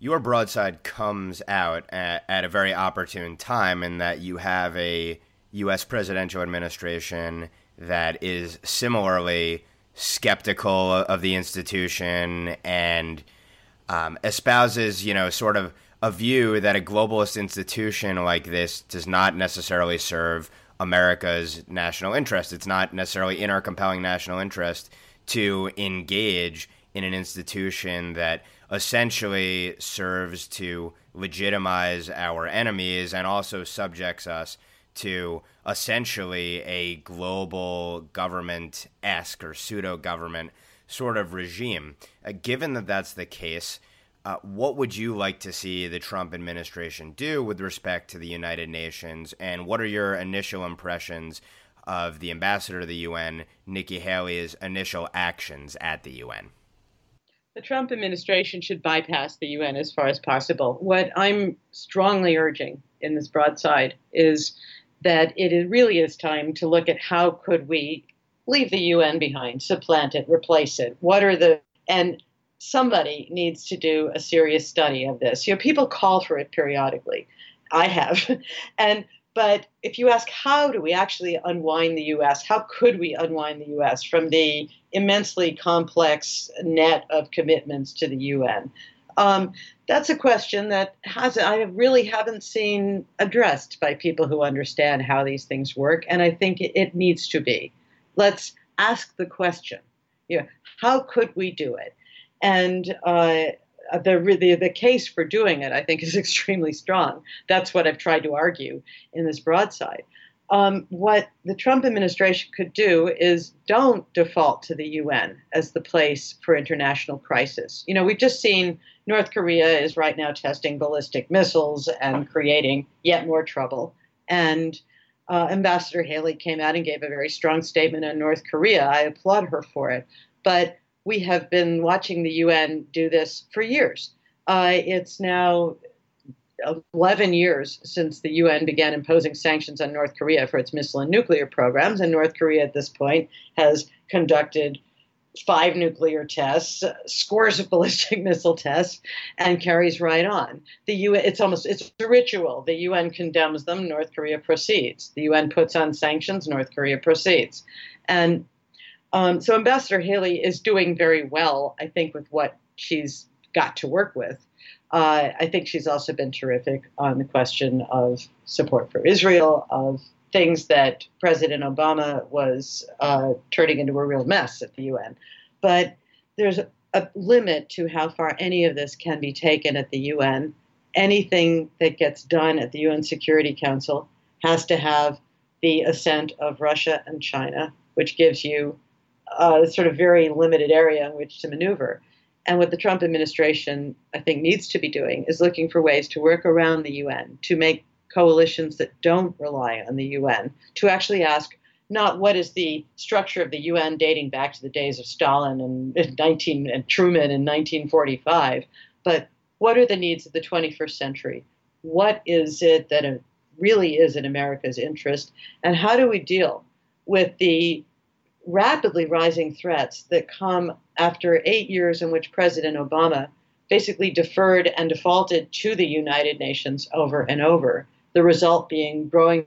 Your broadside comes out at, at a very opportune time in that you have a U.S. presidential administration that is similarly skeptical of the institution and um, espouses, you know, sort of a view that a globalist institution like this does not necessarily serve America's national interest. It's not necessarily in our compelling national interest to engage in an institution that essentially serves to legitimize our enemies and also subjects us to essentially a global government esque or pseudo government sort of regime. Uh, given that that's the case, uh, what would you like to see the Trump administration do with respect to the United Nations? And what are your initial impressions of the ambassador to the UN, Nikki Haley's initial actions at the UN? The Trump administration should bypass the UN as far as possible. What I'm strongly urging in this broadside is that it really is time to look at how could we leave the UN behind, supplant it, replace it. What are the and somebody needs to do a serious study of this. You know, people call for it periodically. I have, and but if you ask how do we actually unwind the U.S., how could we unwind the U.S. from the immensely complex net of commitments to the UN? Um, that's a question that has I really haven't seen addressed by people who understand how these things work, and I think it, needs to be. Let's ask the question. You know, how could we do it? And uh, the, the the case for doing it, I think, is extremely strong. That's what I've tried to argue in this broadside. Um, what the Trump administration could do is don't default to the UN as the place for international crisis. You know, we've just seen North Korea is right now testing ballistic missiles and creating yet more trouble. And uh, Ambassador Haley came out and gave a very strong statement on North Korea. I applaud her for it. But we have been watching the UN do this for years. Uh, it's now 11 years since the UN began imposing sanctions on North Korea for its missile and nuclear programs, and North Korea at this point has conducted five nuclear tests, scores of ballistic missile tests, and carries right on. The UN, it's almost it's a ritual. The UN condemns them, North Korea proceeds. The UN puts on sanctions, North Korea proceeds, and um, so Ambassador Haley is doing very well, I think, with what she's got to work with. Uh, I think she's also been terrific on the question of support for Israel, of things that President Obama was uh, turning into a real mess at the UN. But there's a, a limit to how far any of this can be taken at the UN. Anything that gets done at the UN Security Council has to have the assent of Russia and China, which gives you a sort of very limited area in which to maneuver. And what the Trump administration, I think, needs to be doing is looking for ways to work around the UN, to make coalitions that don't rely on the UN, to actually ask not what is the structure of the UN dating back to the days of Stalin and 19 and Truman in 1945, but what are the needs of the 21st century? What is it that really is in America's interest, and how do we deal with the rapidly rising threats that come after eight years in which President Obama basically deferred and defaulted to the United Nations over and over, the result being growing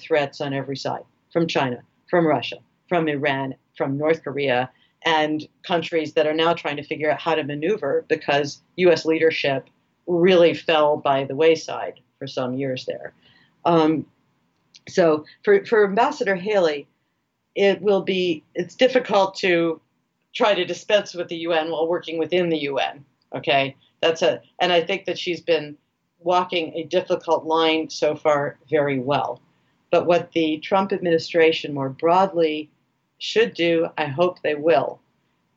threats on every side from China, from Russia, from Iran, from North Korea, and countries that are now trying to figure out how to maneuver because U.S. leadership really fell by the wayside for some years there. Um, so for, for Ambassador Haley, it will be it's difficult to try to dispense with the UN while working within the UN. Okay, that's a and I think that she's been walking a difficult line so far very well. But what the Trump administration more broadly should do, I hope they will.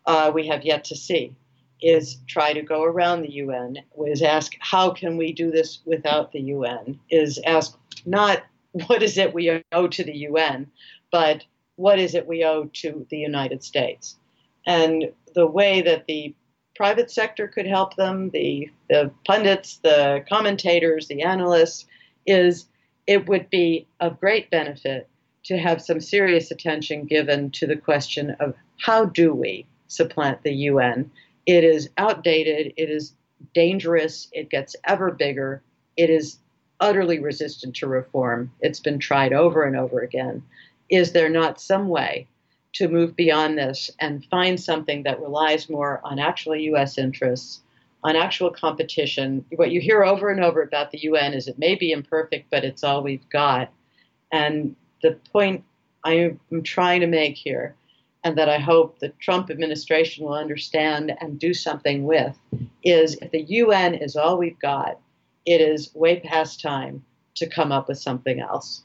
Uh, we have yet to see is try to go around the UN, is ask how can we do this without the UN, is ask not what is it we owe to the UN, but what is it we owe to the United States? And the way that the private sector could help them, the, the pundits, the commentators, the analysts, is it would be of great benefit to have some serious attention given to the question of how do we supplant the UN? It is outdated, it is dangerous, it gets ever bigger, it is utterly resistant to reform. It's been tried over and over again. Is there not some way to move beyond this and find something that relies more on actual US interests, on actual competition? What you hear over and over about the UN is it may be imperfect, but it's all we've got. And the point I am trying to make here, and that I hope the Trump administration will understand and do something with, is if the UN is all we've got, it is way past time to come up with something else.